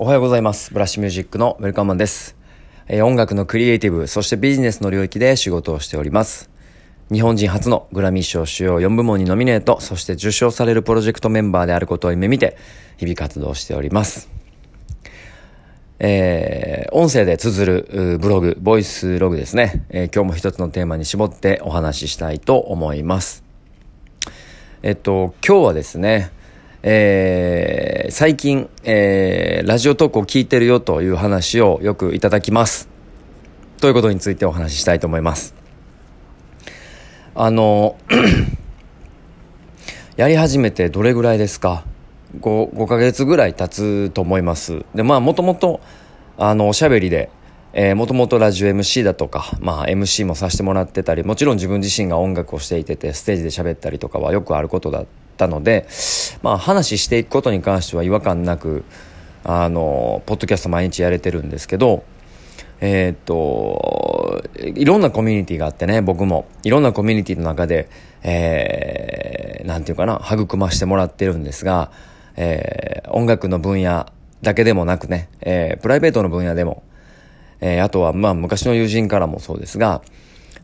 おはようございます。ブラッシュミュージックのウェルカムマンです。えー、音楽のクリエイティブ、そしてビジネスの領域で仕事をしております。日本人初のグラミー賞主要4部門にノミネート、そして受賞されるプロジェクトメンバーであることを夢見て、日々活動しております。えー、音声で綴るブログ、ボイスログですね、えー、今日も一つのテーマに絞ってお話ししたいと思います。えっと、今日はですね、えー、最近、えー、ラジオトークを聞いてるよという話をよくいただきます。ということについてお話ししたいと思います。あの、やり始めてどれぐらいですか？5, 5ヶ月ぐらい経つと思います。で、まあ、もともと、あの、おしゃべりで、えー、もともとラジオ MC だとか、まあ MC もさせてもらってたり、もちろん自分自身が音楽をしていてて、ステージで喋ったりとかはよくあることだったので、まあ話していくことに関しては違和感なく、あの、ポッドキャスト毎日やれてるんですけど、えー、っと、いろんなコミュニティがあってね、僕も。いろんなコミュニティの中で、えー、なんていうかな、育ましてもらってるんですが、えー、音楽の分野だけでもなくね、えー、プライベートの分野でも、えー、あとは、まあ、昔の友人からもそうですが、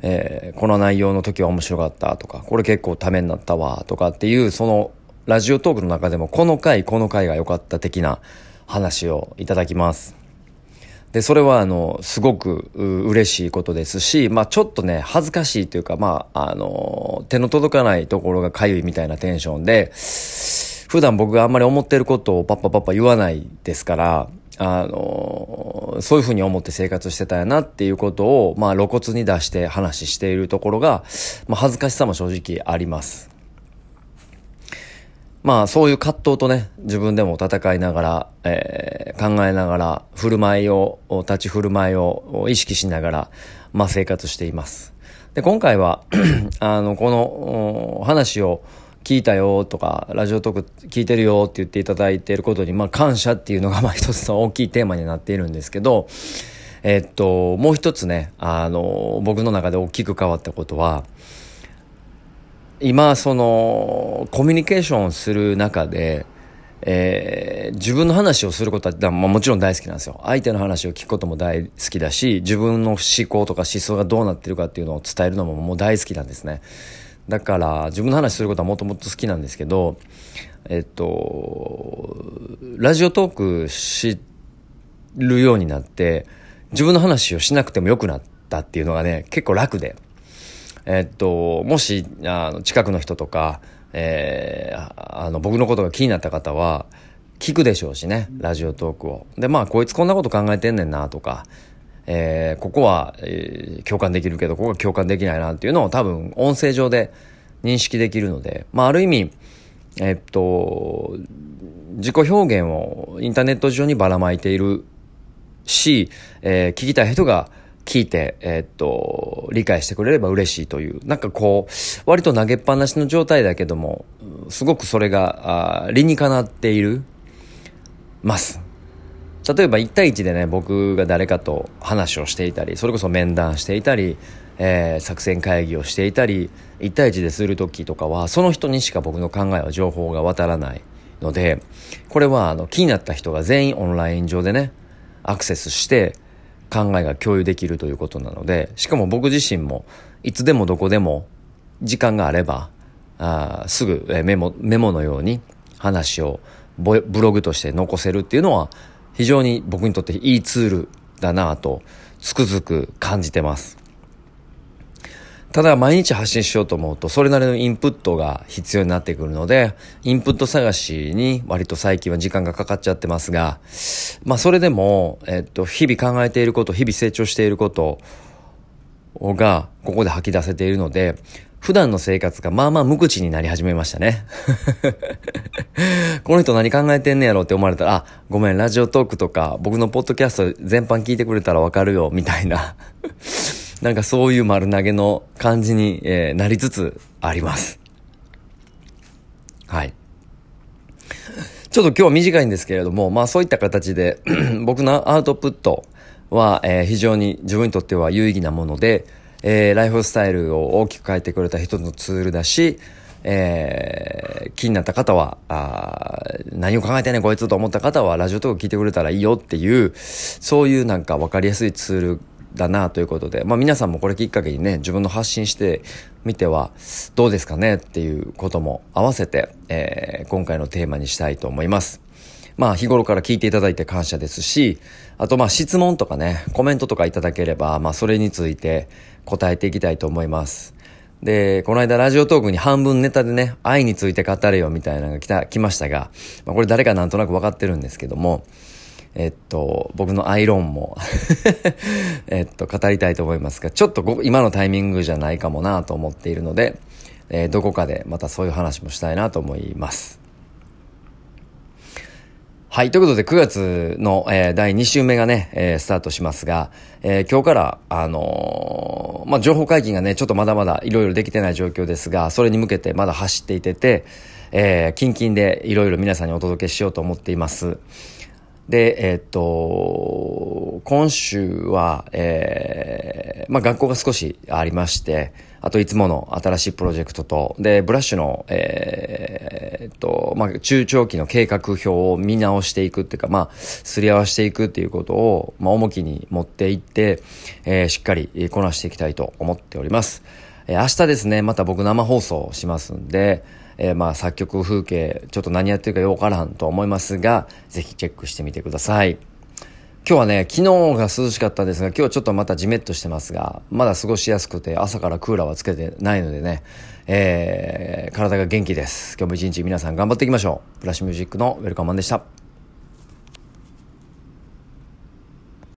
えー、この内容の時は面白かったとか、これ結構ためになったわとかっていう、そのラジオトークの中でも、この回、この回が良かった的な話をいただきます。で、それは、あの、すごく嬉しいことですし、まあちょっとね、恥ずかしいというか、まあ、あの、手の届かないところがかゆいみたいなテンションで、普段僕があんまり思ってることをパッパパッパ言わないですから、あの、そういうふうに思って生活してたやなっていうことを、まあ露骨に出して話しているところが、まあ恥ずかしさも正直あります。まあそういう葛藤とね、自分でも戦いながら、えー、考えながら、振る舞いを、立ち振る舞いを意識しながら、まあ生活しています。で、今回は あの、この話を、聞いたよとか、ラジオトーク聞いてるよって言っていただいていることに、まあ感謝っていうのが まあ一つの大きいテーマになっているんですけど、えっと、もう一つね、あの、僕の中で大きく変わったことは、今、その、コミュニケーションをする中で、えー、自分の話をすることは、まあ、もちろん大好きなんですよ。相手の話を聞くことも大好きだし、自分の思考とか思想がどうなってるかっていうのを伝えるのももう大好きなんですね。だから自分の話することはもともと好きなんですけど、えっと、ラジオトーク知るようになって、自分の話をしなくてもよくなったっていうのがね、結構楽で。えっと、もし、あの、近くの人とか、えー、あの、僕のことが気になった方は、聞くでしょうしね、ラジオトークを。で、まあ、こいつこんなこと考えてんねんな、とか、えー、ここは、えー、共感できるけど、ここは共感できないなっていうのを多分音声上で認識できるので、まあある意味、えー、っと、自己表現をインターネット上にばらまいているし、えー、聞きたい人が聞いて、えー、っと、理解してくれれば嬉しいという、なんかこう、割と投げっぱなしの状態だけども、すごくそれが、あ理にかなっている、ます。例えば1対1でね、僕が誰かと話をしていたり、それこそ面談していたり、えー、作戦会議をしていたり、1対1でする時とかは、その人にしか僕の考えは情報が渡らないので、これはあの気になった人が全員オンライン上でね、アクセスして考えが共有できるということなので、しかも僕自身もいつでもどこでも時間があれば、あすぐメモ、メモのように話をブログとして残せるっていうのは、非常に僕にとっていいツールだなとつくづく感じてます。ただ毎日発信しようと思うとそれなりのインプットが必要になってくるので、インプット探しに割と最近は時間がかかっちゃってますが、まあそれでも、えっと、日々考えていること、日々成長していることがここで吐き出せているので、普段の生活がまあまあ無口になり始めましたね。この人何考えてんねやろって思われたら、あ、ごめん、ラジオトークとか、僕のポッドキャスト全般聞いてくれたらわかるよ、みたいな。なんかそういう丸投げの感じに、えー、なりつつあります。はい。ちょっと今日は短いんですけれども、まあそういった形で 僕のアウトプットは、えー、非常に自分にとっては有意義なもので、えー、ライフスタイルを大きく変えてくれた一つのツールだし、えー、気になった方は、あ何を考えてねこいつと思った方は、ラジオトーク聞いてくれたらいいよっていう、そういうなんか分かりやすいツールだなということで、まあ皆さんもこれきっかけにね、自分の発信してみてはどうですかねっていうことも合わせて、えー、今回のテーマにしたいと思います。まあ日頃から聞いていただいて感謝ですし、あとまあ質問とかね、コメントとかいただければ、まあそれについて答えていきたいと思います。で、この間ラジオトークに半分ネタでね、愛について語れよみたいなのが来た、来ましたが、まあこれ誰かなんとなく分かってるんですけども、えっと、僕のアイロンも えっと、語りたいと思いますが、ちょっと今のタイミングじゃないかもなと思っているので、えー、どこかでまたそういう話もしたいなと思います。はい。ということで、9月の、えー、第2週目がね、えー、スタートしますが、えー、今日から、あの、まあ、情報解禁がね、ちょっとまだまだいろいろできてない状況ですが、それに向けてまだ走っていてて、えー、キンキンでいろいろ皆さんにお届けしようと思っています。で、え、っと、今週は、えー、まあ、学校が少しありまして、あといつもの新しいプロジェクトと、で、ブラッシュの、えー、えっと、まあ、中長期の計画表を見直していくっていうか、まあ、すり合わせていくっていうことを、まあ、重きに持っていって、えー、しっかりこなしていきたいと思っております。えー、明日ですね、また僕生放送しますんで、えー、まあ、作曲風景、ちょっと何やってるかよくわからんと思いますが、ぜひチェックしてみてください。今日はね、昨日が涼しかったんですが、今日はちょっとまたじめっとしてますが、まだ過ごしやすくて、朝からクーラーはつけてないのでね、えー、体が元気です。今日も一日皆さん頑張っていきましょう。ブラッシュミュージックのウェルカムマンでした。